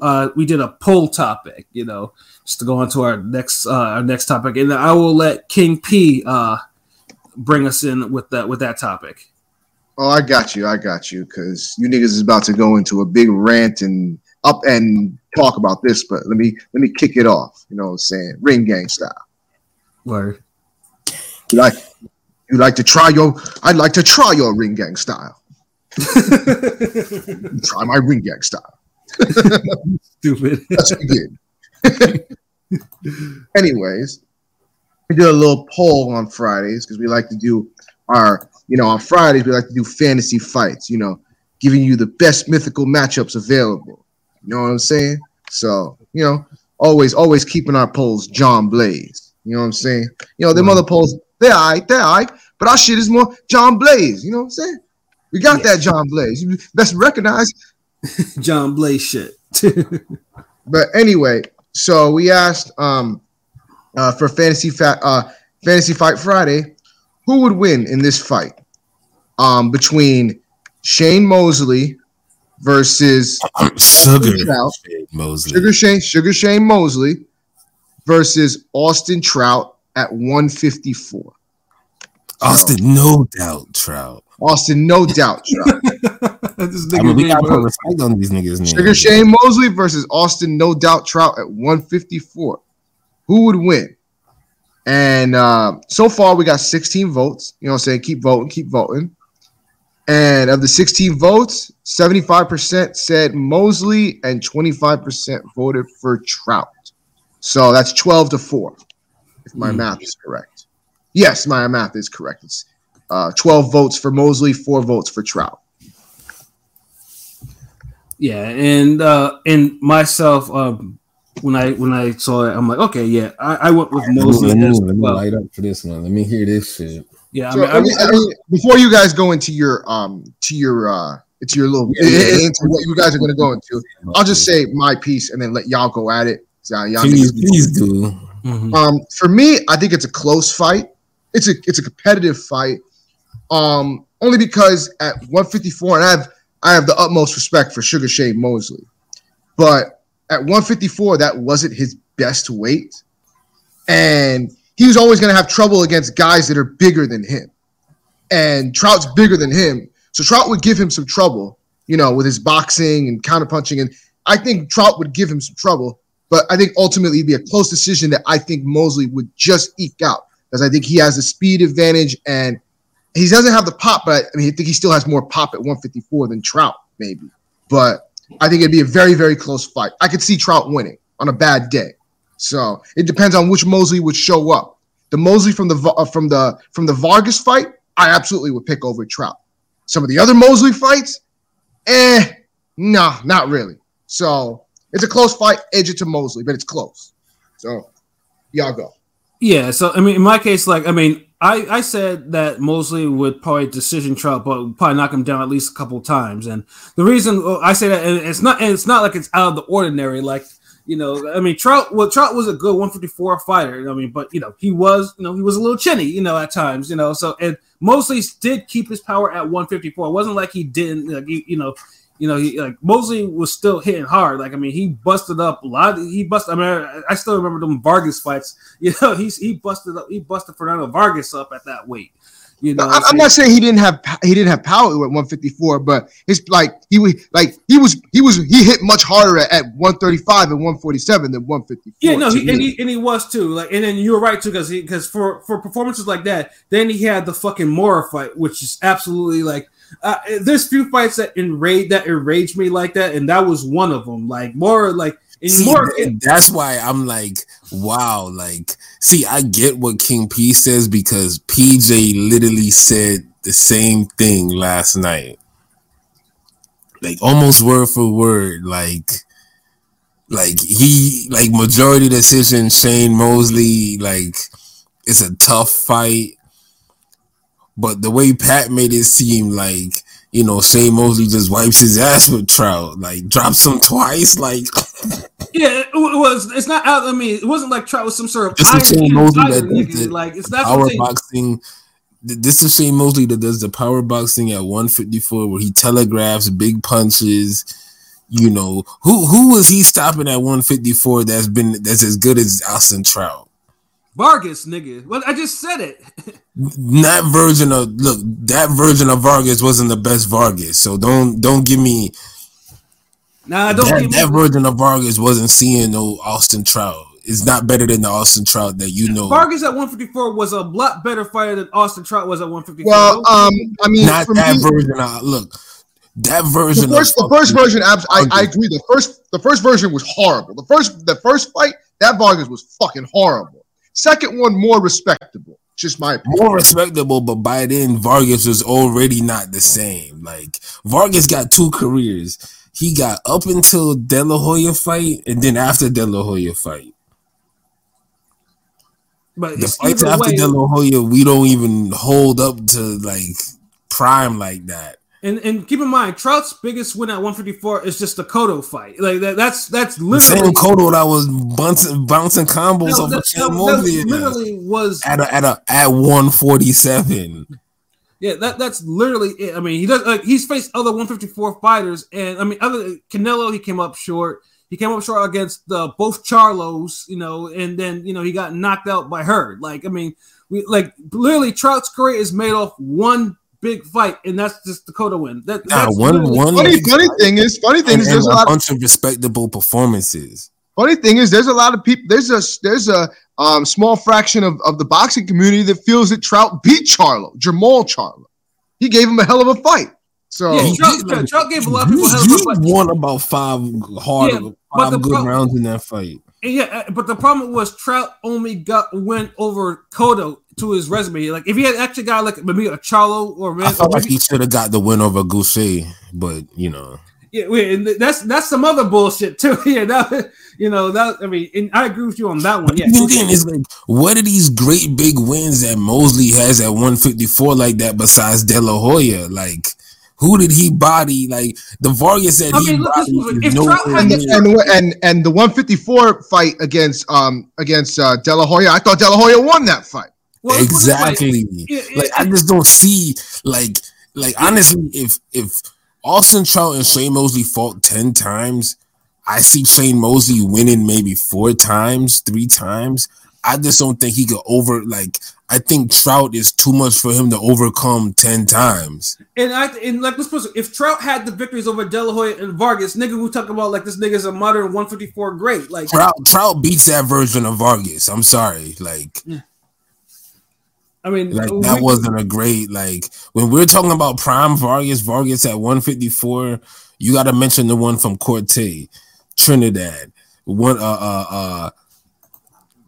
uh, we did a poll topic, you know, just to go on to our next uh, our next topic, and I will let King P uh, bring us in with that with that topic. Oh, I got you. I got you. Because you niggas is about to go into a big rant and up and talk about this. But let me let me kick it off. You know what I'm saying? Ring gang style. Word. You like you like to try your? I'd like to try your ring gang style. try my ring gang style. Stupid. Let's begin. Anyways, we did a little poll on Fridays because we like to do our, you know, on Fridays we like to do fantasy fights. You know, giving you the best mythical matchups available. You know what I'm saying? So, you know, always, always keeping our polls John Blaze. You know what I'm saying? You know, them mm-hmm. other polls, they're all right, they're all right, but our shit is more John Blaze. You know what I'm saying? We got that John Blaze. You best recognize John Blaze shit. But anyway, so we asked um uh for fantasy fa- uh fantasy fight Friday, who would win in this fight? Um between Shane Mosley versus Sugar Trout. Mosley. Sugar Shane Sugar Shane Mosley versus Austin Trout at 154. Austin, no doubt, Trout. Austin, no doubt, Trout. this I nigga mean, we gotta put respect on these niggas' names. Sugar Shane Mosley versus Austin No Doubt Trout at 154. Who would win? And uh, so far, we got 16 votes. You know what I'm saying? Keep voting, keep voting. And of the 16 votes, 75% said Mosley and 25% voted for Trout. So that's 12 to 4, if my Hmm. math is correct. Yes, my math is correct. It's uh, 12 votes for Mosley, 4 votes for Trout. Yeah, and uh and myself, um when I when I saw it, I'm like, okay, yeah, I, I went with Let me, Mosley let me- as let me well. light up for this one. Let me hear this shit. Yeah, I mean, I, let me- I- I mean, before you guys go into your um to your uh into your little Yeah, yeah. into what you guys are going to go into, I'll just say my piece and then let y'all go at it. So y'all please, please do. Mhm. Um, for me, I think it's a close fight. It's a it's a competitive fight. Um, only because at 154, and I have I have the utmost respect for Sugar Shane Mosley, but at 154, that wasn't his best weight, and he was always going to have trouble against guys that are bigger than him. And Trout's bigger than him, so Trout would give him some trouble, you know, with his boxing and counterpunching. And I think Trout would give him some trouble. But I think ultimately it'd be a close decision that I think Mosley would just eke out because I think he has a speed advantage and he doesn't have the pop, but I mean, I think he still has more pop at 154 than Trout, maybe. But I think it'd be a very, very close fight. I could see Trout winning on a bad day. So it depends on which Mosley would show up. The Mosley from the uh, from the from the Vargas fight, I absolutely would pick over Trout. Some of the other Mosley fights, eh, nah, not really. So it's a close fight, edge it to Mosley, but it's close. So y'all go. Yeah. So I mean, in my case, like, I mean, I I said that Mosley would probably decision Trout, but probably knock him down at least a couple times. And the reason I say that, and it's not, and it's not like it's out of the ordinary, like. You know, I mean, Trout. Well, Trout was a good 154 fighter. I mean, but you know, he was, you know, he was a little chinny, you know, at times. You know, so and Mosley did keep his power at 154. It wasn't like he didn't, like, he, you know, you know, he like Mosley was still hitting hard. Like, I mean, he busted up a lot. He busted. I mean, I- I still remember them Vargas fights. You know, he's he busted up. He busted Fernando Vargas up at that weight. You know, I, I'm not saying he didn't have he didn't have power at 154, but it's like he was like he was he was he hit much harder at, at 135 and 147 than 154. Yeah, no, he, and he and he was too. Like, and then you were right too, because he, because for for performances like that, then he had the fucking Mora fight, which is absolutely like. Uh, there's few fights that enrage that enraged me like that, and that was one of them. Like more like See, more. th- that's why I'm like, wow, like, see, I get what King P says because PJ literally said the same thing last night. Like almost word for word, like like he like majority decision, Shane Mosley, like it's a tough fight. But the way Pat made it seem like, you know, Shane Mosley just wipes his ass with Trout, like drops him twice, like Yeah, it, was. It's not out. I mean, it wasn't like Trout was some sort of This is Shane Mosley that nigga. the Like it's not power boxing. This is Shane Mosley that does the power boxing at 154, where he telegraphs big punches. You know who who was he stopping at 154? That's been that's as good as Austin Trout. Vargas, nigga. Well, I just said it. that version of look, that version of Vargas wasn't the best Vargas. So don't don't give me. Nah, don't that, that version of Vargas wasn't seeing no Austin Trout. It's not better than the Austin Trout that you know. Vargas at 154 was a lot better fighter than Austin Trout was at 154. Well, um, I mean, not that me, version. Of, look, that version. The first, the first version, I, I agree. The first, the first version was horrible. The first, the first fight, that Vargas was fucking horrible. Second one, more respectable. Just my opinion. more respectable, but by then Vargas was already not the same. Like Vargas got two careers. He got up until De La Hoya fight, and then after De La Hoya fight. But the fights after way, De La Hoya, we don't even hold up to like prime like that. And and keep in mind, Trout's biggest win at 154 is just the Cotto fight. Like that, that's that's literally same Cotto that was bouncing bouncing combos no, over. Literally was at a, at a at 147. Yeah, that that's literally it. I mean, he does. Like, he's faced other 154 fighters, and I mean, other Canelo, he came up short. He came up short against the both Charlos, you know, and then you know he got knocked out by Hurd. Like, I mean, we like literally Trout's career is made off one big fight, and that's just the Cotto win. That, nah, one one funny, funny thing is, funny thing and, is, there's a, a bunch of respectable performances. Funny thing is, there's a lot of people. There's a there's a um, small fraction of, of the boxing community that feels that Trout beat Charlo, Jermall Charlo. He gave him a hell of a fight. So yeah, Trout, Trout gave a lot of people a hell of a fight. won about five hard, yeah, five good pro- rounds in that fight. Yeah, uh, but the problem was Trout only got went over Cotto to his resume. Like if he had actually got like maybe a Charlo or I felt like he should have got the win over Gausha, but you know. Yeah, wait, that's that's some other bullshit too. Yeah, that you know that I mean, and I agree with you on that one. Yeah, again, it's like what are these great big wins that Mosley has at 154 like that besides De La Hoya? Like who did he body? Like the Vargas said I he mean, bodied. No and, and, and, and the 154 fight against um against uh, De La Hoya, I thought De La Hoya won that fight. Well, exactly. Like, like I just don't see like like honestly, if if Austin Trout and Shane Mosley fought ten times, I see Shane Mosley winning maybe four times, three times. I just don't think he could over like. I think Trout is too much for him to overcome ten times. And I and like let's put if Trout had the victories over De La Hoya and Vargas, nigga, we talk about like this nigga's a modern 154 great. Like Trout, Trout beats that version of Vargas. I'm sorry, like. Yeah. I mean, like that we, wasn't a great like when we're talking about prime Vargas, Vargas at 154. You got to mention the one from Corte, Trinidad, one uh uh uh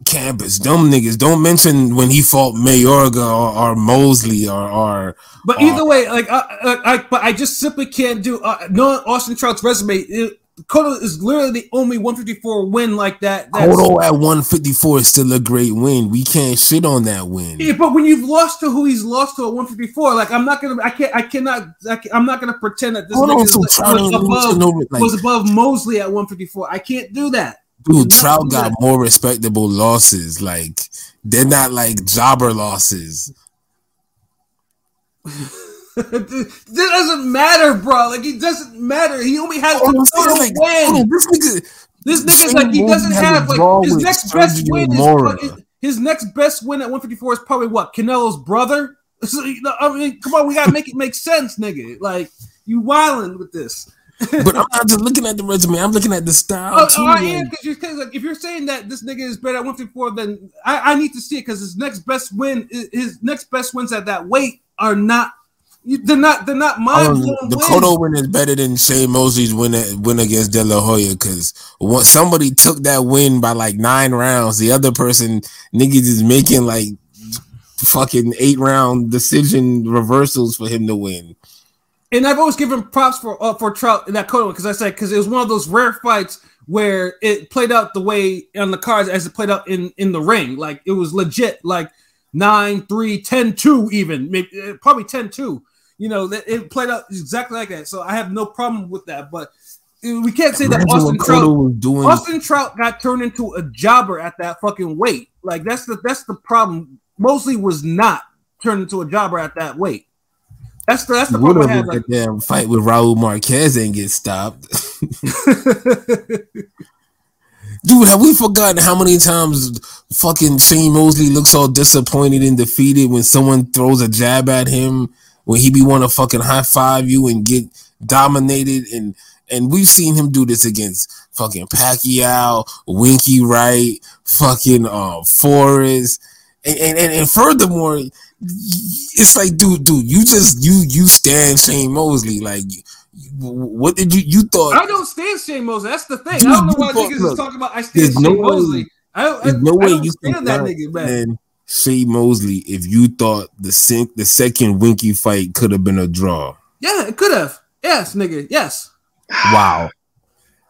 Campas. Dumb niggas. Don't mention when he fought Mayorga or, or Mosley or or. But either or, way, like I, I, but I just simply can't do. Uh, knowing Austin Trout's resume, it, Cotto is literally the only 154 win like that. Cotto at 154 is still a great win. We can't shit on that win. Yeah, but when you've lost to who he's lost to at 154, like I'm not gonna, I can't, I cannot, I am not gonna pretend that this Hold on, so was, above, like, was above Mosley at 154. I can't do that. Dude, Trout got that. more respectable losses. Like they're not like jobber losses. It doesn't matter, bro. Like it doesn't matter. He only has oh, total like, win. Oh, this nigga, this nigga's like he doesn't have like his next best win is his next best win at 154 is probably what Canelo's brother. So, I mean, come on, we gotta make it make sense, nigga. Like you wilding with this. but I'm not just looking at the resume. I'm looking at the style. Oh, oh too, oh I am because like, if you're saying that this nigga is better at 154, then I, I need to see it because his next best win, his next best wins at that weight are not they're not. They're not mind The Cotto win is better than Shane Mosley's win win against De La Hoya because somebody took that win by like nine rounds. The other person niggas is making like fucking eight round decision reversals for him to win. And I've always given props for uh, for Trout in that Cotto because I said because it was one of those rare fights where it played out the way on the cards as it played out in in the ring. Like it was legit. Like 9 3 10 2 even maybe uh, probably 10 2 you know, it played out exactly like that. So I have no problem with that. But we can't say that Austin Trout, doing... Austin Trout got turned into a jobber at that fucking weight. Like that's the that's the problem. Mosley was not turned into a jobber at that weight. That's the that's the problem I had. Like, damn fight with Raul Marquez and get stopped. Dude, have we forgotten how many times fucking Shane Mosley looks all disappointed and defeated when someone throws a jab at him when he be want to fucking high five you and get dominated and and we've seen him do this against fucking Pacquiao, Winky Wright, fucking uh, Forrest, and, and and, furthermore, it's like, dude, dude, you just you you stand Shane Mosley like. What did you you thought? I don't stand Shane Mosley. That's the thing. Dude, I don't know why niggas look, is talking about. I stand Shane no Mosley. Way, I, there's I, no way you stand that nigga, man. Shane Mosley if you thought the sink the second Winky fight could have been a draw. Yeah, it could have. Yes, nigga. Yes. Wow.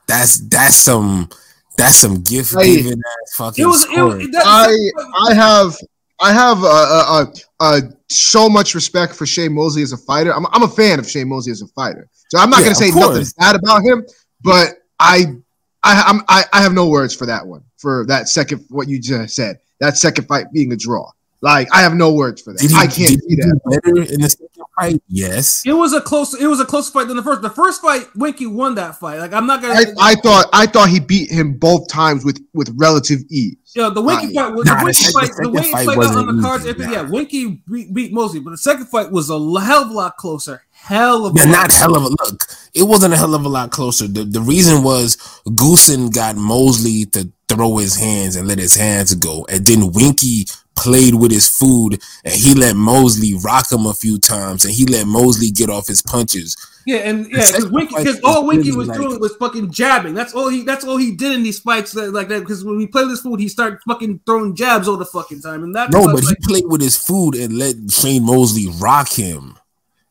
That's that's some that's some gift giving ass fucking. It was, it was, I I have I have uh, uh, uh, so much respect for Shane Mosley as a fighter. I'm, I'm a fan of Shane Mosley as a fighter, so I'm not yeah, going to say nothing bad about him. But I I I'm, I I have no words for that one for that second what you just said. That second fight being a draw. Like I have no words for that. He, I can't see that. Better in the second fight, yes. It was a close. It was a close fight than the first. The first fight, Winky won that fight. Like I'm not gonna. I, I thought. I thought he beat him both times with with relative ease. Yeah, the Winky fight. Was, nah, the Winky fight. The, Winky fight, fight on the cards. Easy, yeah, Winky beat, beat Mosley, but the second fight was a hell of a lot closer. Hell of yeah, not hell of a look. It wasn't a hell of a lot closer. The the reason was Goossen got Mosley to throw his hands and let his hands go, and then Winky played with his food and he let Mosley rock him a few times and he let Mosley get off his punches. Yeah, and yeah, because Winky, because all Winky was like, doing was fucking jabbing. That's all he. That's all he did in these fights that, like that. Because when he played with his food, he started fucking throwing jabs all the fucking time. And that no, but like, he played with his food and let Shane Mosley rock him.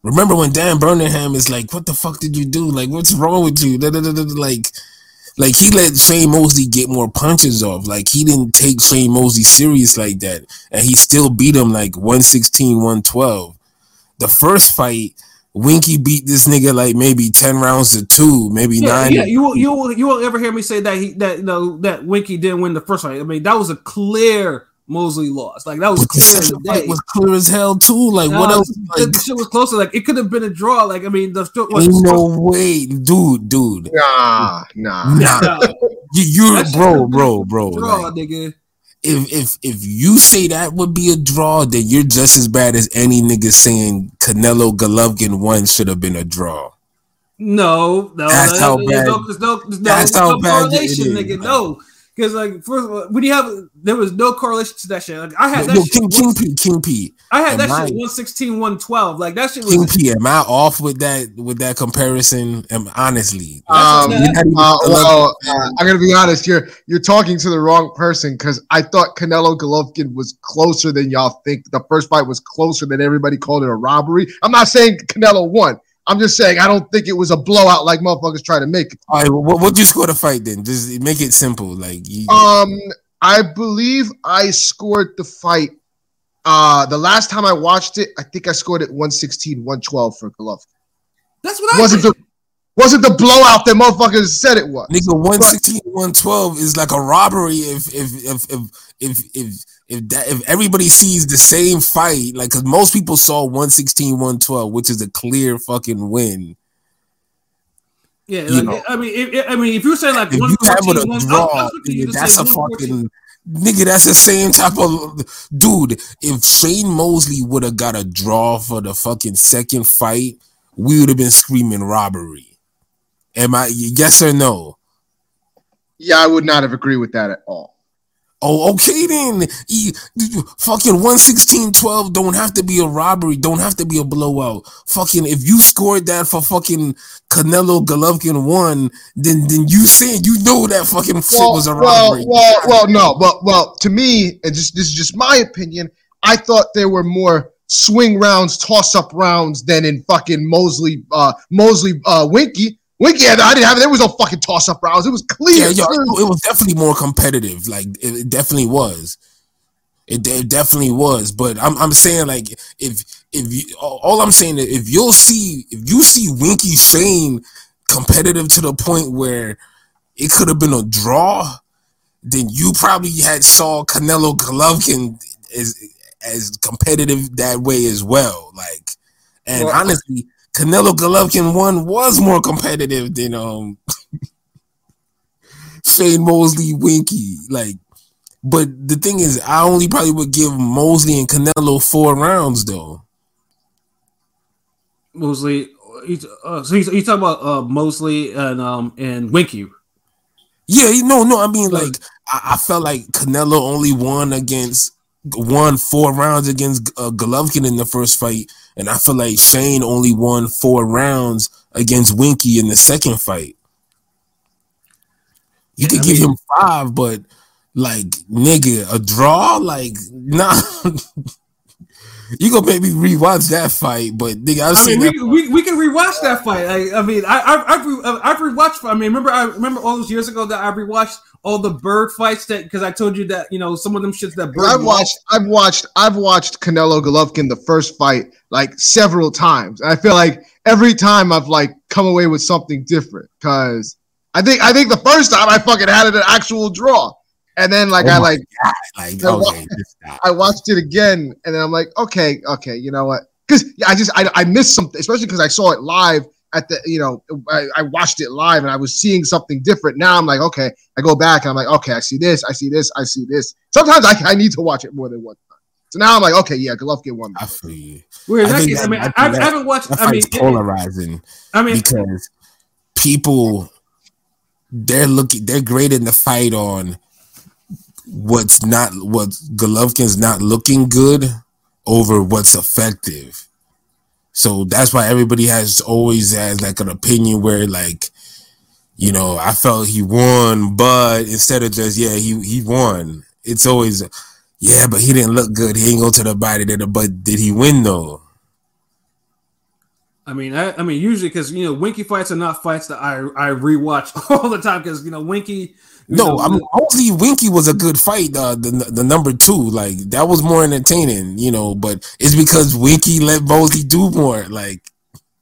Remember when Dan Birmingham is like, "What the fuck did you do? Like, what's wrong with you?" Like, like he let Shane Mosley get more punches off. Like he didn't take Shane Mosley serious like that. And he still beat him like 116, 112. The first fight, Winky beat this nigga like maybe 10 rounds to two, maybe yeah, nine. Yeah, you will you will you won't ever hear me say that he that you know that Winky didn't win the first fight. I mean, that was a clear Mosley lost. Like that was clear. The fight was clear as hell too. Like what else? Like, the shit was closer. Like it could have been a draw. Like I mean, the was, ain't no way, dude, dude. Nah, nah, nah. you, are bro, bro, bro. Draw, like, nigga. If if if you say that would be a draw, then you're just as bad as any nigga saying Canelo Golovkin one should have been a draw. No, no, that's no, how bad. There's no, there's no, that's how bad correlation, nigga. No. Because like first of all, when you have there was no correlation to that shit. Like I had that Yo, shit. King, King P, King P. I had that I, shit 116, 112. Like that shit was King P. Am I off with that with that comparison? Am honestly. Um, uh, well, uh, I'm gonna be honest. You're you're talking to the wrong person because I thought Canelo Golovkin was closer than y'all think. The first fight was closer than everybody called it a robbery. I'm not saying Canelo won. I'm just saying I don't think it was a blowout like motherfuckers try to make it. All right, what would you score the fight then? Just make it simple. Like you... um, I believe I scored the fight. Uh, the last time I watched it, I think I scored it 116, 112 for Golovkin. That's what I wasn't think. the wasn't the blowout that motherfuckers said it was. Nigga, 116, 112 is like a robbery if if if if if if if that if everybody sees the same fight, like because most people saw 116, 112, which is a clear fucking win. Yeah, like, I mean, if, I mean, if you say like if 114, you have a draw, nigga, that's a fucking nigga. That's the same type of dude. If Shane Mosley would have got a draw for the fucking second fight, we would have been screaming robbery. Am I yes or no? Yeah, I would not have agreed with that at all. Oh, okay then. He, fucking 116 12 don't have to be a robbery, don't have to be a blowout. Fucking if you scored that for fucking Canelo Golovkin one, then then you saying you know that fucking well, shit was a robbery. Well, well, well, no, but well, to me, and just this is just my opinion. I thought there were more swing rounds, toss up rounds than in fucking Mosley, uh, Mosley, uh, Winky. Winky, I didn't have it. There was no fucking toss up rounds. It was clear. Yeah, it was definitely more competitive. Like it definitely was. It, it, definitely was. But I'm I'm saying like if if you all I'm saying is if you'll see if you see Winky Shane competitive to the point where it could have been a draw, then you probably had saw Canelo Golovkin as as competitive that way as well. Like And well, honestly, Canelo Golovkin one was more competitive than um Shane Mosley Winky. Like, but the thing is, I only probably would give Mosley and Canelo four rounds though. Mosley, uh, so you, talking about uh, Mosley and um and Winky? Yeah, no, no. I mean, like I, I felt like Canelo only won against won four rounds against uh, Golovkin in the first fight, and I feel like Shane only won four rounds against Winky in the second fight. You could give him five, but like nigga, a draw, like nah. you gonna make maybe rewatch that fight, but nigga, I've I mean, we, we, we, can rewatch that fight. I, I mean, I, I, I've, I've rewatched. I mean, remember, I remember all those years ago that I rewatched all the bird fights that because I told you that you know some of them shits that bird. I've watched, I've watched, I've watched Canelo Golovkin the first fight like several times. I feel like every time I've like come away with something different because I think I think the first time I fucking had it an actual draw. And then like oh I like, like okay, I watched it again and then I'm like, okay, okay, you know what? Because I just I, I missed something, especially because I saw it live at the you know I, I, watched it live and I was seeing something different. Now I'm like, okay, I go back and I'm like, okay, I see this, I see this, I see this. Sometimes I, I need to watch it more than one time. So now I'm like, okay, yeah, Golovkin won. I feel you. Where I, I mean, I, I, I haven't watched. I mean, polarizing. I mean, because people they're looking they're grading the fight on what's not what Golovkin's not looking good over what's effective. So that's why everybody has always has like an opinion where like, you know, I felt he won, but instead of just yeah, he he won. It's always yeah, but he didn't look good. He ain't go to the body. Did but did he win though? I mean, I, I mean, usually because you know, Winky fights are not fights that I I rewatch all the time because you know, Winky. No, I mean, only Winky was a good fight. Uh, the the number two, like that was more entertaining, you know. But it's because Winky let Mosley do more. Like,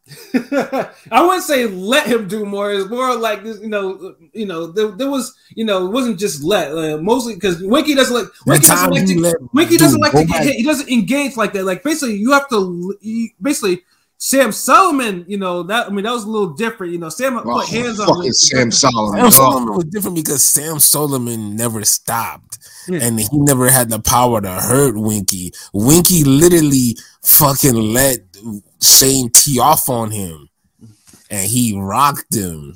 I wouldn't say let him do more. It's more like this, you know, you know, there, there was, you know, it wasn't just let uh, mostly because Winky doesn't like Winky doesn't like to, Winky doesn't like to get hit. He doesn't engage like that. Like basically, you have to basically Sam Solomon, you know that I mean that was a little different. You know, Sam oh, put hands on him. Sam Solomon. Sam Solomon was different because Sam Solomon never stopped, yeah. and he never had the power to hurt Winky. Winky literally fucking let Shane tee off on him, and he rocked him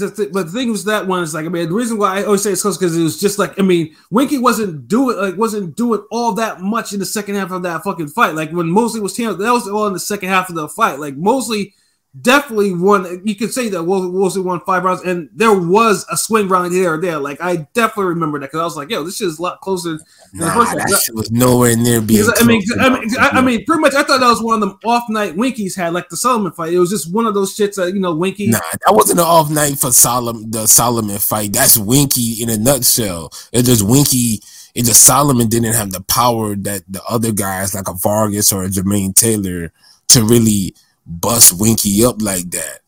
but the thing was that one is like I mean the reason why I always say it's close because it was just like I mean Winky wasn't doing like wasn't doing all that much in the second half of that fucking fight. Like when Mosley was here, that was all in the second half of the fight. Like Mosley definitely won. You could say that Mosley won five rounds, and there was a swing round here or there. Like I definitely remember that because I was like, "Yo, this shit is a lot closer." Nah, that shit was nowhere near being. I mean, I mean, I, I, mean, pretty much. I thought that was one of them off night Winkies had, like the Solomon fight. It was just one of those shits that you know, Winky. Nah, that wasn't an off night for Solomon. The Solomon fight. That's Winky in a nutshell. It's just Winky. It just Solomon didn't have the power that the other guys like a Vargas or a Jermain Taylor to really bust Winky up like that.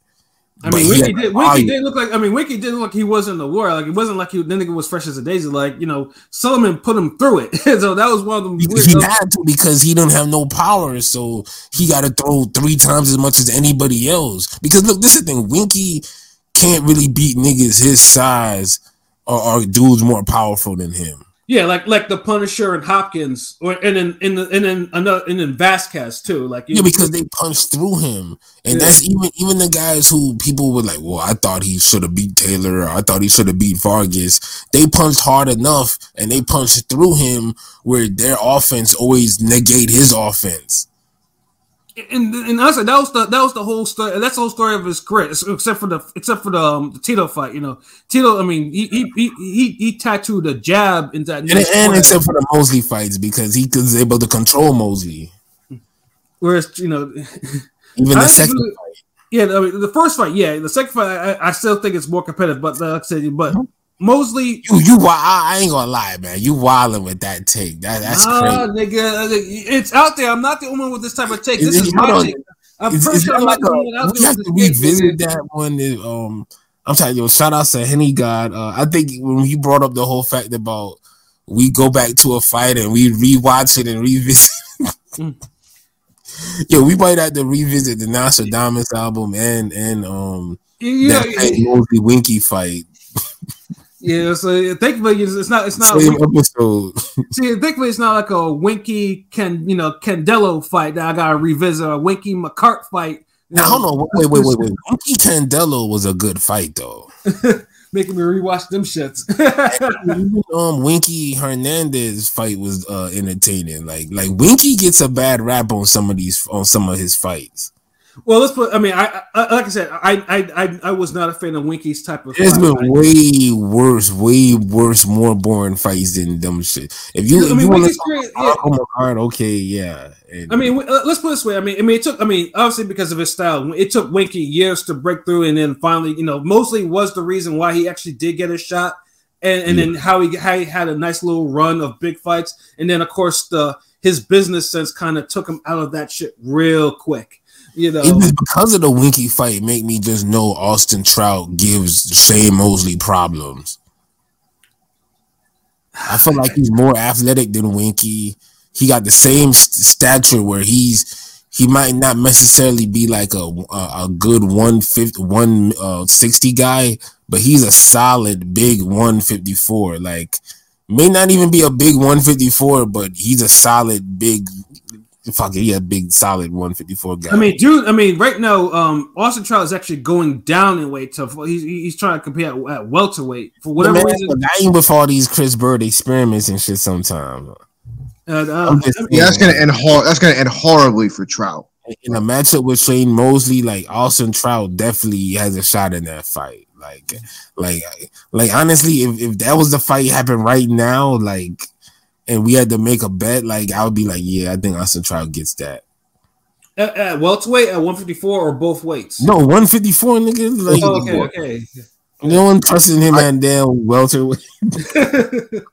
I mean, Winky did. Winky did look like. I mean, Winky didn't look like he was in the war. Like it wasn't like he. Then was fresh as a daisy. Like you know, Solomon put him through it. so that was one of them. He, he had to because he didn't have no power. So he got to throw three times as much as anybody else. Because look, this is the thing. Winky can't really beat niggas his size or, or dudes more powerful than him. Yeah, like like the Punisher and Hopkins, or and then in the and then another and then Vasquez too. Like yeah, because they punched through him, and yeah. that's even even the guys who people were like, well, I thought he should have beat Taylor, or I thought he should have beat Vargas. They punched hard enough, and they punched through him where their offense always negate his offense and and honestly, that was the that was the whole story. That's the whole story of his career, except for the except for the, um, the Tito fight. You know, Tito. I mean, he he he, he tattooed a jab into that. And, and except for the Mosley fights, because he was able to control Mosley. Whereas you know, even the second fight. Yeah, I mean, the first fight, yeah, the second fight, I, I still think it's more competitive. But like I said, but mm-hmm. Mosley, you you I, ain't gonna lie, man. You wilding with that take. That that's nah, crazy, nigga. It's out there. I'm not the only one with this type of take. This is, is my take. I'm is, pretty sure I'm like a, we have to revisit that one. Um, I'm telling you, shout out to Henny God. Uh, I think when he brought up the whole fact about we go back to a fight and we rewatch it and revisit. mm. Yo, we might have to revisit the Nastradamus album and and um Yeah, that yeah, Mosley Winky fight. Yeah. So thankfully, it's it's not. It's not. Same episode. See, thankfully, it's not like a Winky can you know Candelo fight that I gotta revisit a Winky McKart fight. Now know, hold on, wait, wait, wait, wait. Winky Candelo was a good fight though. making me rewatch them shits. Um, Winky Hernandez fight was uh entertaining. Like like Winky gets a bad rap on some of these on some of his fights. Well, let's put. I mean, I, I like I said, I, I I I was not a fan of Winky's type of. It's been way worse, way worse, more boring fights than dumb shit. If you I if mean, you want Winky's to yeah. on card, okay, yeah. And- I mean, uh, let's put it this way. I mean, I mean, it took. I mean, obviously because of his style, it took Winky years to break through, and then finally, you know, mostly was the reason why he actually did get a shot, and, and then how he how he had a nice little run of big fights, and then of course the his business sense kind of took him out of that shit real quick. You know, it was because of the Winky fight, make me just know Austin Trout gives Shane Mosley problems. I feel like he's more athletic than Winky. He got the same st- stature where he's he might not necessarily be like a a, a good 150 160 uh, guy, but he's a solid big 154. Like may not even be a big 154, but he's a solid big fuck it, he a big solid 154 guy. I mean, dude. I mean, right now, um, Austin Trout is actually going down in weight. To he's he's trying to compete at, at welterweight for whatever man, reason. I ain't with all these Chris Byrd experiments and shit sometimes. Uh, uh, Yeah, that's gonna end hor- That's gonna end horribly for Trout. in a matchup with Shane Mosley, like Austin Trout definitely has a shot in that fight. Like, like, like honestly, if, if that was the fight happen right now, like, and we had to make a bet, like I would be like, yeah, I think Austin Trout gets that. at, at welterweight at 154 or both weights. No, 154, nigga. Like, Oh, okay, okay. no one trusting him at damn welterweight.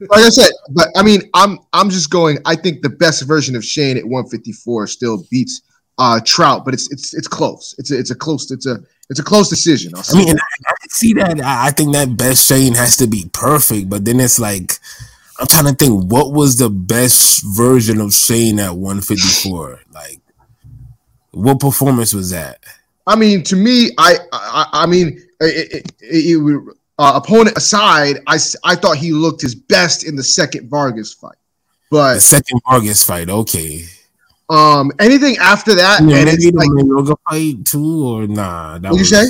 Like I said, but I mean, I'm I'm just going. I think the best version of Shane at 154 still beats uh Trout, but it's it's it's close. It's a, it's a close. It's a it's a close decision. I'll I mean, I, I can see that. I, I think that best Shane has to be perfect, but then it's like I'm trying to think what was the best version of Shane at 154. Like, what performance was that? I mean, to me, I I, I mean, it, it, it, uh, opponent aside, I I thought he looked his best in the second Vargas fight, The but second Vargas fight, okay. um, anything after that, Yeah, and maybe it's the like, fight too, or nah? That what you say?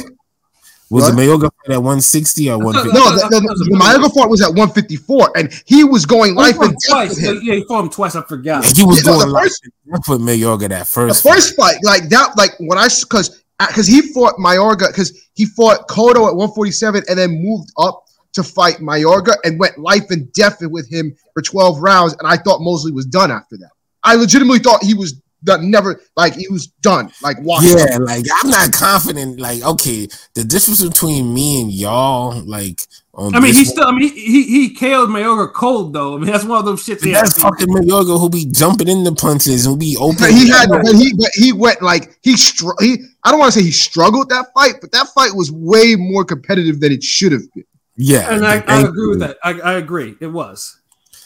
Was What? the Mayorga fight at 160 or 150? No, the, the, the Mayorga fight was at 154, and he was going life he and death twice. with him. Yeah, he fought him twice. I forgot. He was Yeah, no, going the like first- for Mayorga that The first. first fight, like that, like when I because because uh, he fought Mayorga because he fought Cotto at 147 and then moved up to fight Mayorga and went life and death with him for 12 rounds, and I thought Mosley was done after that. I legitimately thought he was done, never like he was done, like washed up. Yeah, like I'm not confident. Like, okay, the difference between me and y'all, like, I mean, he still. I mean, he he, he KO'd Mayorga cold though. I mean, that's one of those shits. one, Yeah, that's fucking Mayorga who be jumping in the punches and be open. But he had, but he, but he went like he, str- he. I don't want to say he struggled that fight, but that fight was way more competitive than it should have been. yeah, and I, I thank agree with that. I, I agree. It was.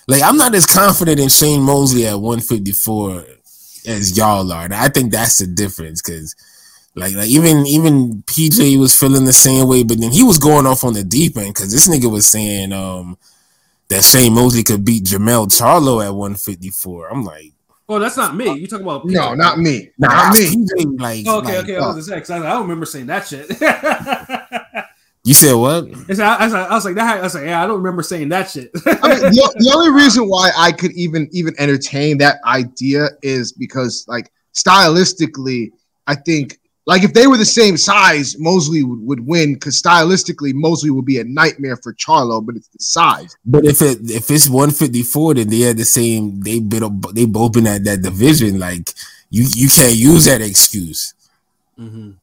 Like, I'm not as confident in Shane Mosley at 154 as y'all are. And I think that's the difference because. Like, like even even PJ was feeling the same way, but then he was going off on the deep end because this nigga was saying um that Shane Mosley could beat Jermall Charlo at 154. I'm like, Oh, that's not me. You talking about? No, not me. nah, not me. PJ, like, Oh, okay, like, okay. I was gonna say 'cause I, I don't remember saying that shit. You said what? It's- I, I was like, I was like, that. I was like, yeah, I don't remember saying that shit. I mean, the, the only reason why I could even even entertain that idea is because, like, stylistically, I think, like, if they were the same size, Mosley would, would win because stylistically, Mosley would be a nightmare for Charlo, but it's the size. But if it if it's 154, then they had the same. They been a- they both been at that division. Like you you can't use that excuse. Mhm.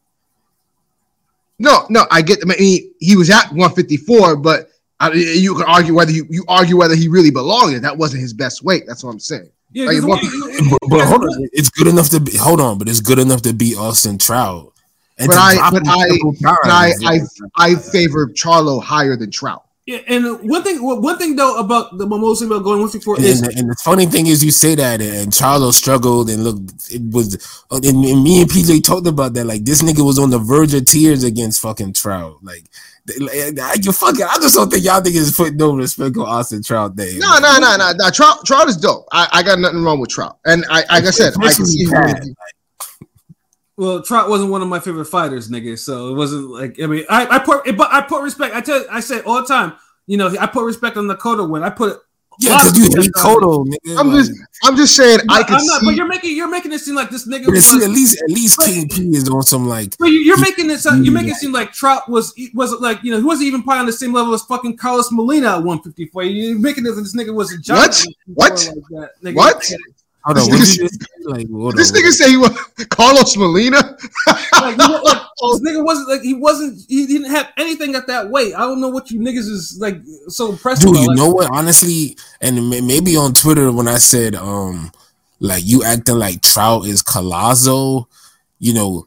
No, no, I get. I mean, he, he was at 154, but I, you can argue whether you, you argue whether he really belonged there. That wasn't his best weight. That's what I'm saying. Yeah, Like, 'cause what- what- But, but hold on, it's good enough to be. Hold on, but it's good enough to beat Austin Trout. And But I- but I- But I. I, I favor Charlo higher than Trout. Yeah, and one thing, one thing though about the Momosi about going one fifty is, and, and, the funny thing is, you say that, and Charlo struggled, and look, it was, and, and, me and PJ talked about that. Like this nigga was on the verge of tears against fucking Trout. Like, like I, you fucking, I just don't think y'all niggas put no respect on Austin Trout. Day. No, no, no, no, no. Trout, Trout is dope. I, I got nothing wrong with Trout, and I, like I said, I can see. Well, Trout wasn't one of my favorite fighters, nigga. So it wasn't like I mean, I, I put but I put respect. I tell I say all the time. You know, I put respect on the Cotto win. I put yeah, because you hate Cotto, nigga. I'm just, I'm just saying. I can I'm not, see. But you're making, you're making it seem like this nigga. But was, at least, at least King P is on some like. But you're making it, sound, you're mm. making it seem like Trout was, was like, you know, he wasn't even probably on the same level as fucking Carlos Molina at 154. You're making it this nigga was a giant. What? What? Like what? Hold on, this, nigga, like, hold this on, nigga say he was Carlos Molina. like, you know, like, this nigga wasn't like he wasn't he didn't have anything at that weight. I don't know what you niggas is like so impressed. Dude, about. you like, know what? Honestly, and maybe on Twitter when I said um like you acting like Trout is Collazo, you know,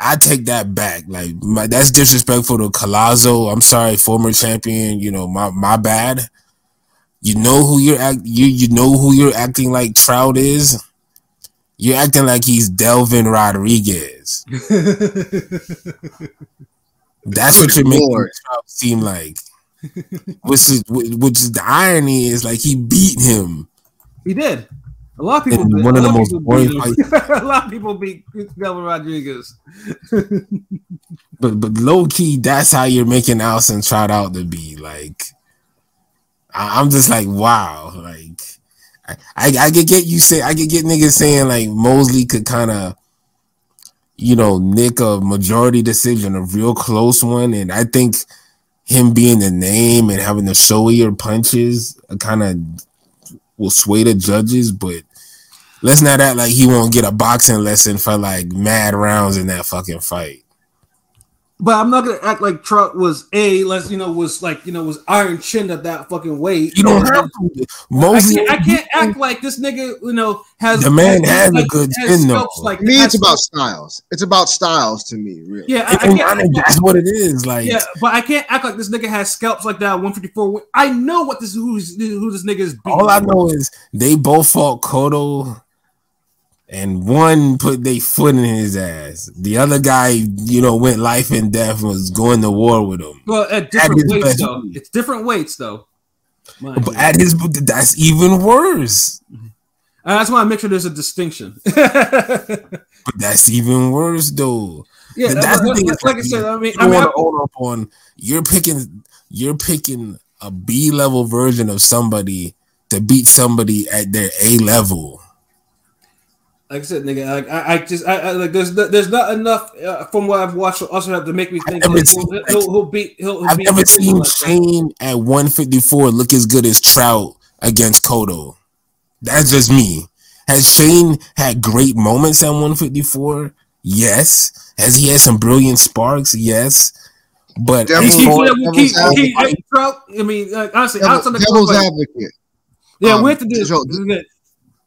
I take that back. Like my, that's disrespectful to Collazo. I'm sorry, former champion. You know, my my bad. You know who you're act you you know who you're acting like Trout is. You're acting like he's Delvin Rodriguez. That's what you're making Trout seem like. which is which is the irony is like he beat him. He did. A lot of people. Beat, one of the most boring A lot of people beat Delvin Rodriguez. but but low key, that's how you're making Austin Trout out to be like. I, am just like, wow, like I, I, I could get you say I could get niggas saying like Mosley could kind of, you know, nick a majority decision, a real close one, and I think him being the name and having the showier punches kind of will sway the judges, but let's not act like he won't get a boxing lesson for like mad rounds in that fucking fight. But I'm not gonna act like Trout was a let's you know was like you know was iron chinned at that fucking weight. You don't have to. Mostly, I, can't, I can't act like this nigga you know has the man has, has like, a good chin though. Like me, it's about styles. It's about styles to me, really. Yeah, I, I can't, that's what it is. Like yeah, but I can't act like this nigga has scalps like that. 154. I know what this who's who this nigga is. Beating. All I know is they both fought Cotto and one put their foot in his ass. The other guy, you know, went life and death and was going to war with him. Well, at different at weights though. It's different weights though. but at his, that's even worse. Uh, that's why I make sure there's a distinction. but that's even worse though. Yeah, that's the thing. Like, like I said, I mean, I mean, hold up on you're picking, you're picking a B level version of somebody to beat somebody at their A level like I said, nigga, like I, I just, I, I, like there's, there's not enough uh, from what I've watched. Also, have to make me think like, seen, he'll, he'll, he'll, beat. He'll, he'll I've beat never seen like Shane that. at 154 look as good as Trout against Cotto. That's just me. Has Shane had great moments at 154? Yes. Has he had some brilliant sparks? Yes. But Devil, keep, yeah, keep, keep, keep, Trout. I mean, like, honestly, Devil, outside the devil's advocate. Yeah, um, we have to do. So,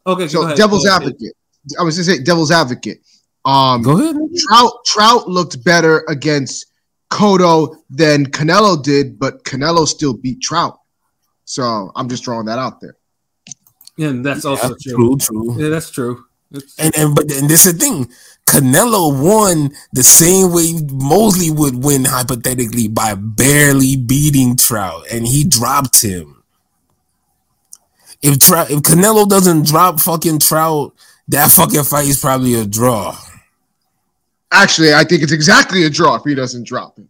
okay, so devil's advocate. I was gonna say devil's advocate. Um, Go ahead. Trout Trout looked better against Cotto than Canelo did, but Canelo still beat Trout. So I'm just throwing that out there. Yeah, and that's also yeah, true. True, true. Yeah, that's true. and and but and this is the thing. Canelo won the same way Mosley would win hypothetically by barely beating Trout, and he dropped him. If Trout, if Canelo doesn't drop fucking Trout that fucking fight is probably a draw. Actually, I think it's exactly a draw if he doesn't drop it.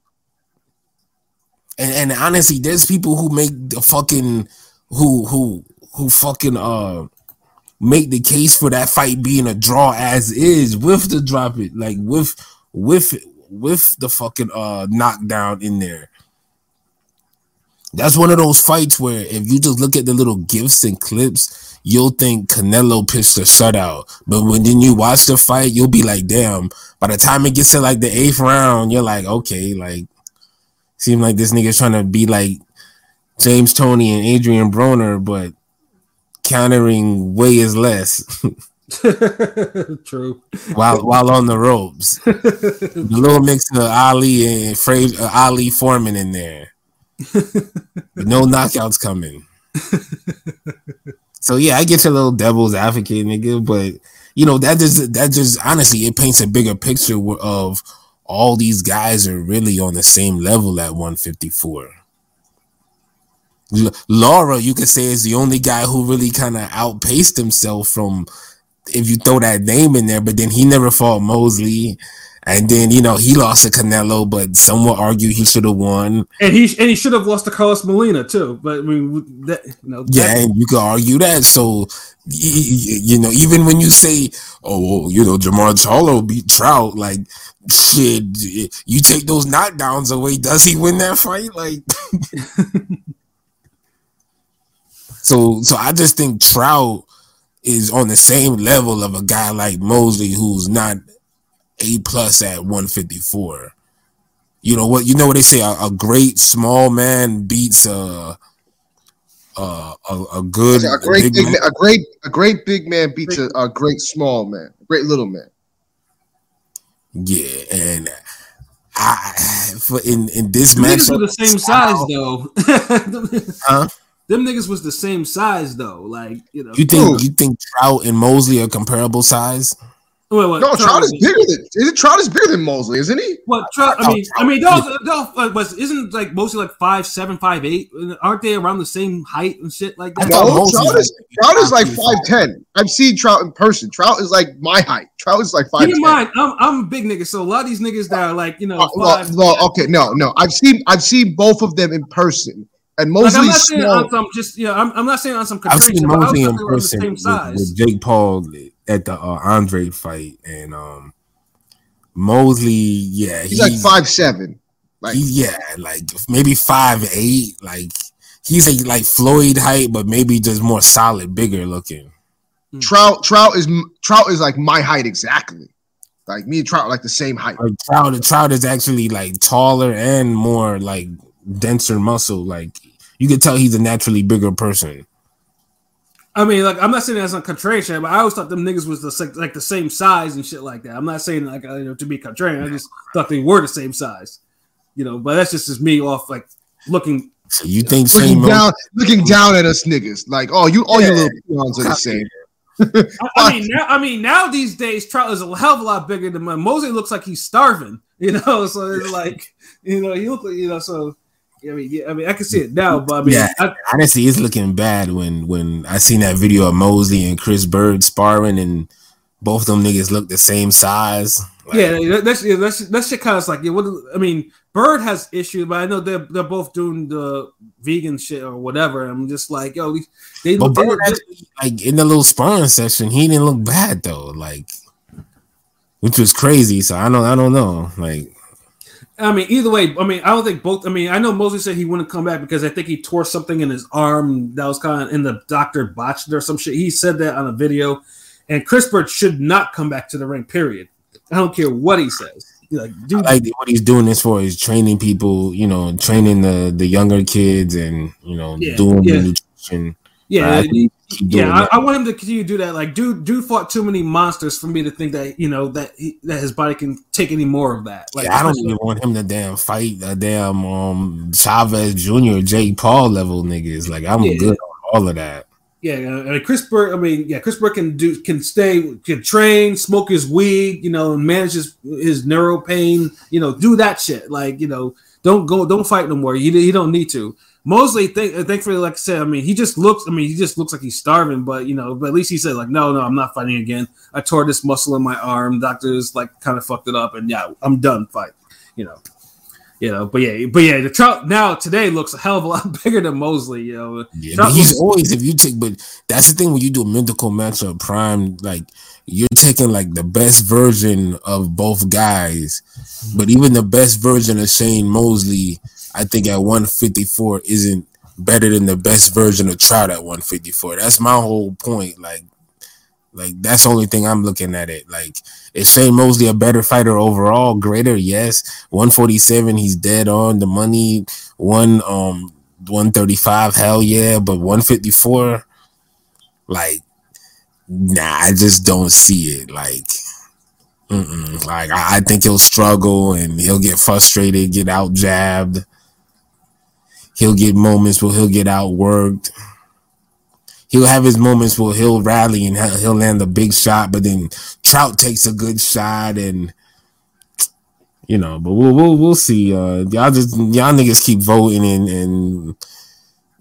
And, and honestly, there's people who make the fucking who who who fucking uh make the case for that fight being a draw as is with the drop it, like with with with the fucking uh knockdown in there. That's one of those fights where if you just look at the little gifts and clips, you'll think Canelo pitched a shutout. But when then you watch the fight, you'll be like, damn, by the time it gets to like the eighth round, you're like, okay, like seem like this nigga's trying to be like James Toney and Adrian Broner, but countering way is less. True. While while on the ropes, a little mix of Ali and Frazier, uh, Ali Foreman in there. No knockouts coming. so yeah, I get your little devil's advocate, nigga, but you know that just that just honestly it paints a bigger picture of all these guys are really on the same level at 154. L- Lara, you could say, is the only guy who really kind of outpaced himself from if you throw that name in there, but then he never fought Mosley. And then you know he lost to Canelo, but some will argue he should have won. And he and he should have lost to Carlos Molina too. But I mean, that, you know, yeah, and you could argue that. So you know, even when you say, "Oh, you know, Jermall Charlo beat Trout," like shit, you take those knockdowns away, does he win that fight? Like, so so I just think Trout is on the same level of a guy like Mosley, who's not a plus at 154. You know what? You know what they say: a, a great small man beats a a, a, a good a great big, big man. a great a great big man beats a, a great small man, a great little man. Yeah, and I for in in this match, were the same size though. huh? Them niggas was the same size though. Like you know, you think you think Trout and Mosley are comparable size? Wait, wait, no, Trout, is bigger than is it? Trout is bigger than Mosley, isn't he? What Trout? I mean, I mean, those, those was isn't like Mosley like five seven, five eight? Aren't they around the same height and shit like that? No, Trout is Trout is like five ten. I've seen Trout in person. Trout is like my height. Trout is like five. Keep in mind, I'm I'm a big nigga, so a lot of these niggas that are like you know. Uh, well, well, okay, no, no, I've seen I've seen both of them in person. And Mosley's like, I'm not saying on some just yeah, I'm, I'm not saying on some. I've seen Mosley in person with, with Jake Paul at the uh, Andre fight, and um, Mosley, yeah, he's, he's like five seven. Like he, yeah, like maybe five eight. Like he's a like Floyd height, but maybe just more solid, bigger looking. Hmm. Trout, Trout is Trout is like my height exactly. Like me and Trout like the same height. Like Trout, Trout is actually like taller and more like denser muscle. Like you could tell he's a naturally bigger person. I mean, like I'm not saying that's a contrarian, but I always thought them niggas was the like the same size and shit like that. I'm not saying like uh, you know, to be contrarian. I just thought they were the same size, you know. But that's just as me off like looking. So you think looking down, looking down at us niggas like, oh, you all yeah. your little peons are the same. I, I, mean, now, I mean, now these days, Trout is a hell of a lot bigger than mine. Mosley looks like he's starving, you know. So it's like, you know, he look like, you know, so I mean, yeah, I mean, I can see it now, but I mean, yeah, I, honestly, it's looking bad when when I seen that video of Mosley and Chris Byrd sparring, and both them niggas look the same size. Like, yeah, that's yeah, that's that shit kind of like yeah. What I mean, Byrd has issues, but I know they're they're both doing the vegan shit or whatever. I'm just like, yo, they, but they, actually, like in the little sparring session, he didn't look bad though, like, which was crazy. So I don't, I don't know, like. I mean, either way, I mean, I don't think both. I mean, I know Mosley said he wouldn't come back because I think he tore something in his arm that was kind of in the doctor botched or some shit. He said that on a video, and Chris Byrd should not come back to the ring. Period. I don't care what he says. Like, dude, I like what he's doing this for is training people, you know, training the the younger kids, and you know, yeah, doing yeah. nutrition. Yeah, yeah, I, I, want him to continue to do that. Like, dude, dude fought too many monsters for me to think that you know that he, that his body can take any more of that. Like, yeah, I don't even want him to damn fight a damn um Chavez Jr. Jake Paul level niggas. Like, I'm yeah. good on all of that. Yeah, uh, Chris Burke. I mean, yeah, Chris Burke can do can stay, can train, smoke his weed, you know, and manage his his neuro pain, you know, do that shit. Like, you know, don't go, don't fight no more. You you don't need to. Mosley, th- uh, thankfully, like I said, I mean, he just looks. I mean, he just looks like he's starving. But you know, but at least he said like, no, no, I'm not fighting again. I tore this muscle in my arm. Doctors like kind of fucked it up, and yeah, I'm done fight. You know, you know, but yeah, but yeah, the trout now today looks a hell of a lot bigger than Mosley. You know, yeah, but he's looks- always if you take, but that's the thing when you do a mythical matchup prime, like you're taking like the best version of both guys, but even the best version of Shane Mosley I think at 154 isn't better than the best version of Trout at 154. That's my whole point. Like, like that's the only thing I'm looking at it. Like, is Shane Mosley a better fighter overall? Greater, yes. 147, he's dead on the money. One um 135, hell yeah. But 154, like, nah, I just don't see it. Like, Mm-mm. Like I, think he'll struggle and he'll get frustrated, get out jabbed he'll get moments where he'll get outworked. He'll have his moments where he'll rally and he'll land a big shot, but then Trout takes a good shot and you know, but we'll we'll, we'll see. Uh, y'all just y'all niggas keep voting and and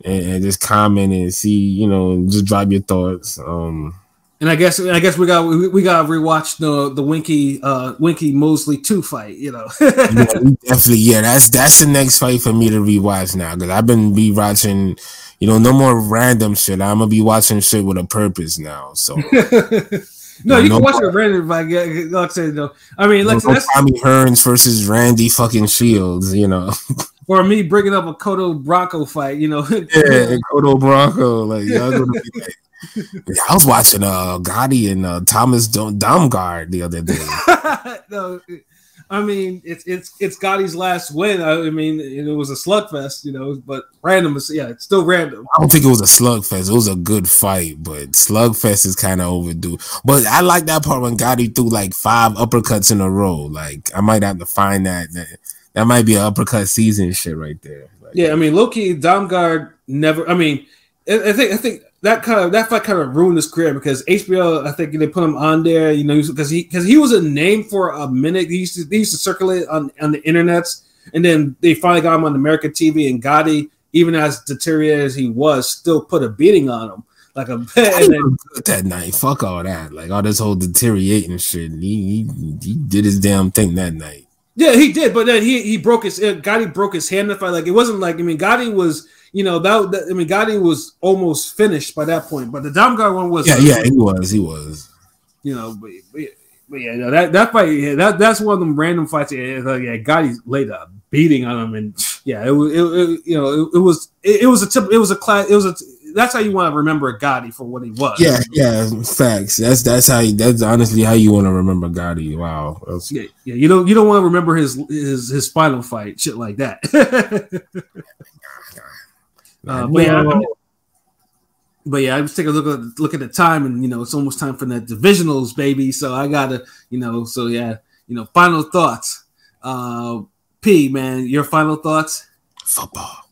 and, just comment and see, you know, just drop your thoughts. Um, and I guess I guess we got we, we got to rewatch the the Winky uh Winky Mosley two fight. You know, yeah, definitely. Yeah, that's that's the next fight for me to rewatch now because I've been rewatching. You know, no more random shit. I'm gonna be watching shit with a purpose now. So. No, you no can watch it random. Like, like I said, no. I mean, like no, that's Tommy Hearns versus Randy fucking Shields. You know, or me bringing up a Cotto Bronco fight. You know, yeah, Cotto Bronco. Like y'all gonna be like, I was watching uh Gatti and uh, Thomas Damgaard the other day. no, I mean it's it's it's Gatti's last win. I mean it was a slugfest, you know, but random. Yeah, it's still random. I don't think it was a slugfest. It was a good fight, but slugfest is kind of overdue. But I like that part when Gatti threw like five uppercuts in a row. Like I might have to find that. That, that might be an uppercut season shit right there. Like, yeah, I mean Loki Damgaard never. I mean, I think I think that kind of that fight kind of ruined his career because HBO, I think they put him on there, you know, because he because he was a name for a minute. He used to they used to circulate on on the internets, and then they finally got him on American TV. And Gatti, even as deteriorated as he was, still put a beating on him. Like a and then, that night, fuck all that, like all this whole deteriorating shit. He, he he did his damn thing that night. Yeah, he did, but then he he broke his uh, Gatti broke his hand in the fight. Like it wasn't like I mean Gatti was you know that, that I mean Gatti was almost finished by that point, but the Damgaard one was yeah yeah he was he was you know but, but, but yeah no, that that fight yeah, that that's one of them random fights yeah, yeah Gatti laid a beating on him and yeah it was it, it, you know it, it was it, it, was a tip it was a class it was a that's how you want to remember Gatti for what he was. Yeah, yeah, facts. That's that's how you, that's honestly how you want to remember Gotti. Wow. Yeah, yeah. You don't you don't want to remember his his his final fight, shit like that. Uh, but yeah, I mean, but yeah, I just take a look at look at the time, and you know, it's almost time for the divisionals, baby. So I gotta, you know, so yeah, you know, final thoughts. Uh, P, man, your final thoughts? Football.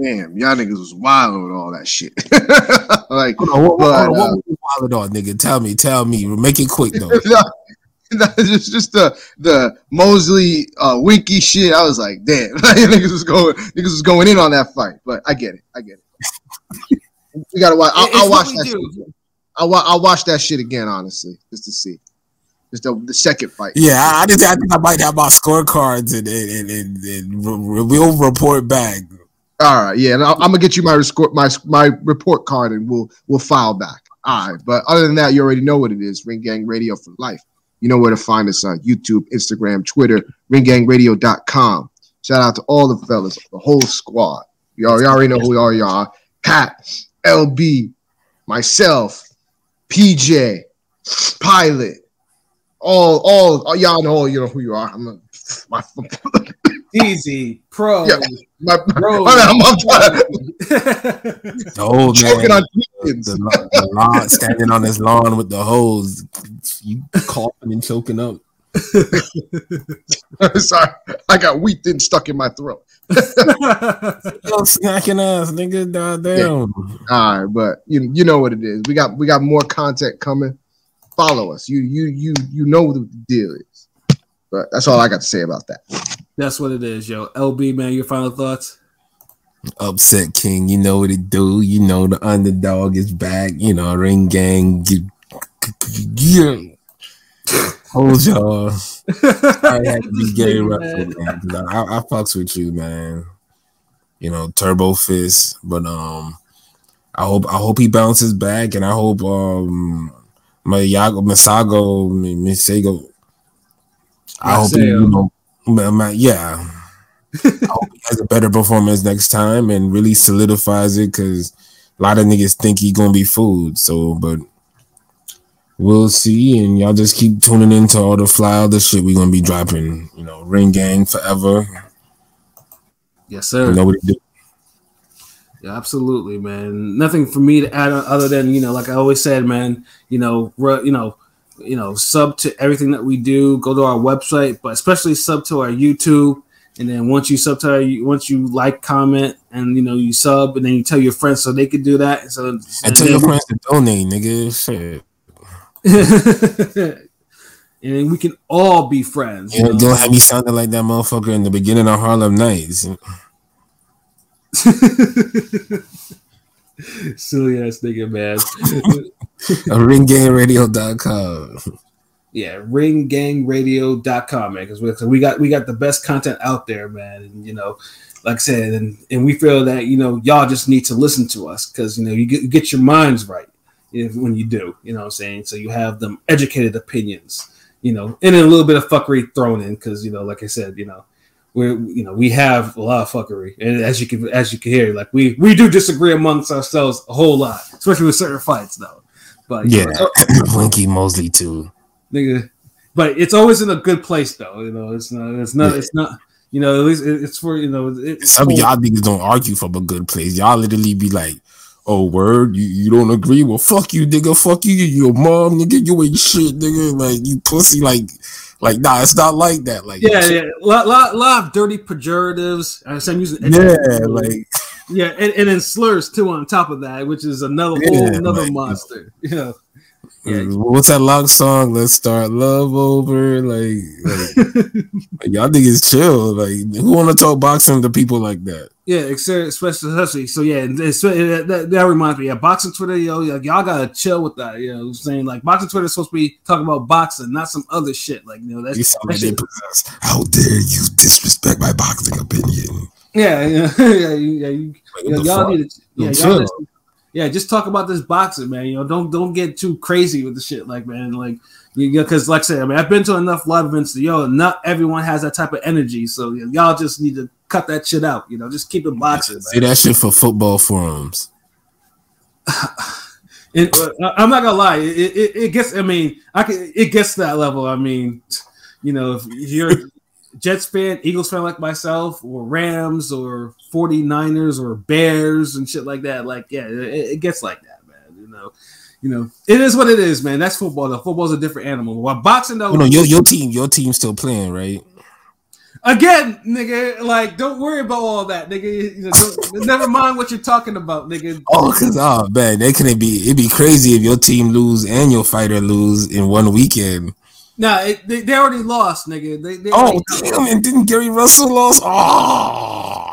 Damn, y'all niggas was wild with all that shit. like, hold on, what, but, what, uh, what wild on, nigga? Tell me, tell me. Make it quick though. just just the the Mosley uh, Winky shit. I was like, damn, niggas was going niggas was going in on that fight. But I get it, I get it. we gotta watch. I'll, I'll watch that. Shit. I'll, I'll watch that shit again, honestly, just to see. Just the, the second fight. Yeah, I, I just I think I might have my scorecards and and, and, and, and we'll report back. All right, yeah, and i am gonna get you my score, my my report card, and we'll we'll file back. All right, but other than that, you already know what it is. Ring Gang Radio for life. You know where to find us on YouTube, Instagram, Twitter, ringgangradio.com. Shout out to all the fellas, the whole squad. Y'all, y'all already know who we are, y'all. Pat, LB, myself, PJ, Pilot, all, all, all y'all know, you know who you are. I'm a, my, Easy pro. Yeah, my, bro. I'm, I'm trying to, oh, choking man. on the, the, the lawn, standing on his lawn with the hose, you coughing and choking up. Sorry, I got wheat thin stuck in my throat. Yo, snacking ass, nigga, damn. Yeah. All right, but you you know what it is. We got we got more content coming. Follow us. You you you you know what the deal is. But that's all I got to say about that. That's what it is, yo. LB, man, your final thoughts? Upset King, you know what it do. You know the underdog is back. You know, ring gang. Yeah. Hold y'all. I had to be gay man. I, I fucks with you, man. You know, Turbo Fist, but um, I hope I hope he bounces back, and I hope um, my Yago Masago Misago. I hope he, you know yeah. I hope he has a better performance next time and really solidifies it because a lot of niggas think he gonna be fooled. So, but we'll see, and y'all just keep tuning into all the fly other shit we gonna be dropping. You know, Ring Gang forever. Yes, sir. Do. Yeah, absolutely, man. Nothing for me to add other than you know, like I always said, man. You know, you know you know, sub to everything that we do. Go to our website, but especially sub to our YouTube. And then once you sub to you, once you like, comment, and you know you sub, and then you tell your friends so they could do that. And so and tell your friends to donate, nigga. Shit. and we can all be friends. You know, don't have me sounding like that motherfucker in the beginning of Harlem Nights. Silly ass nigga, man. ringgangradio.com. Yeah, ringgangradio.com, man. Because we got we got the best content out there, man. And you know, like I said, and, and we feel that you know y'all just need to listen to us because you know you get, you get your minds right if, when you do. You know what I'm saying? So you have them educated opinions, you know, and then a little bit of fuckery thrown in because you know, like I said, you know, we you know we have a lot of fuckery, and as you can as you can hear, like we we do disagree amongst ourselves a whole lot, especially with certain fights, though. But yeah, know, Blinky Mosley too, nigga. But it's always in a good place, though. You know, it's not. It's not. Yeah. It's not. You know, at least it's for you know. It's Some of y'all niggas don't argue from a good place. Y'all literally be like, "Oh, word, you, you don't agree? Well, fuck you, nigga. Fuck you, your mom, nigga. You ain't shit, nigga. Like you pussy, like." Like, nah, it's not like that. Like, yeah, yeah, a lot, lot, lot of dirty pejoratives. I'm using yeah, like yeah, and, and then slurs too on top of that, which is another yeah, whole another like, monster. Yeah. Yeah. Mm, what's that long song? Let's start love over. Like, like, like y'all niggas chill. Like, who want to talk boxing to people like that? Yeah, especially, especially so. Yeah, that, that, reminds me. Yeah, boxing Twitter, yo, y'all gotta chill with that. You know, I'm saying like boxing Twitter is supposed to be talking about boxing, not some other shit. Like, you know, that's you sound that like How dare you disrespect my boxing opinion? Yeah, yeah, yeah, yeah. You, like, y'all need to, yeah, y'all yeah, just talk about this boxing, man. You know, don't don't get too crazy with the shit, like man, like you because like I said, I mean, I've been to enough live events. To, yo, not everyone has that type of energy, so y'all just need to cut that shit out. You know, just keep it boxing. Say that shit for football forums. it, uh, I'm not gonna lie. It, it, it, gets. I mean, I can. It gets to that level. I mean, you know, if you're Jets fan, Eagles fan like myself, or Rams, or 49ers, or Bears, and shit like that. Like, yeah, it, it gets like that, man. You know you know, it is what it is, man. That's football. Though football's a different animal. While boxing, though, oh, you know, your your team, your team's still playing, right? Again, nigga, like don't worry about all that, nigga. You know, never mind what you're talking about, nigga. Oh, cause oh man, that can be it'd be crazy if your team lose and your fighter lose in one weekend. Nah, it, they, they already lost, nigga. They, they oh damn, and didn't Gary Russell lost? Oh.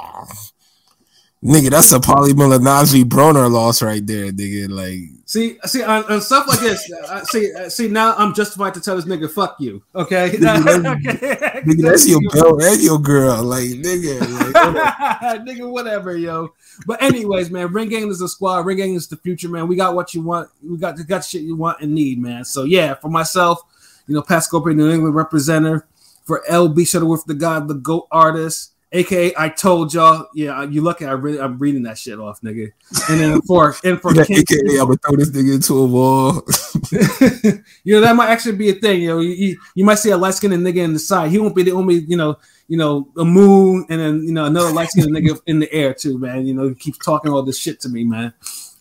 Nigga, that's a Paulie Malignaggi Broner loss right there, nigga. Like, see, see, on, on stuff like this, uh, see, see, now I'm justified to tell this nigga, "Fuck you," okay? nigga, that's, okay. nigga, that's your bell and your girl, like, nigga, like, nigga, whatever, yo. But anyways, man, Ring Gang is the squad. Ring Gang is the future, man. We got what you want. We got the got shit you want and need, man. So yeah, for myself, you know, Scorpion, New England representative. For LB Shuttleworth, the God, the GOAT artist aka I told y'all, yeah, you lucky I really I'm reading that shit off, nigga. And then for and for yeah, aka I'm gonna throw this nigga into a wall. you know that might actually be a thing. You know, you, you might see a light skinned nigga in the side. He won't be the only, you know, you know, a moon and then you know another light skinned nigga in the air too, man. You know, he keeps talking all this shit to me, man.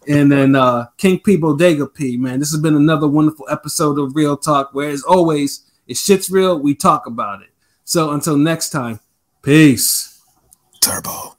And then uh King P Bodega P, man. This has been another wonderful episode of Real Talk, where as always, if shit's real, we talk about it. So until next time. Peace. Turbo.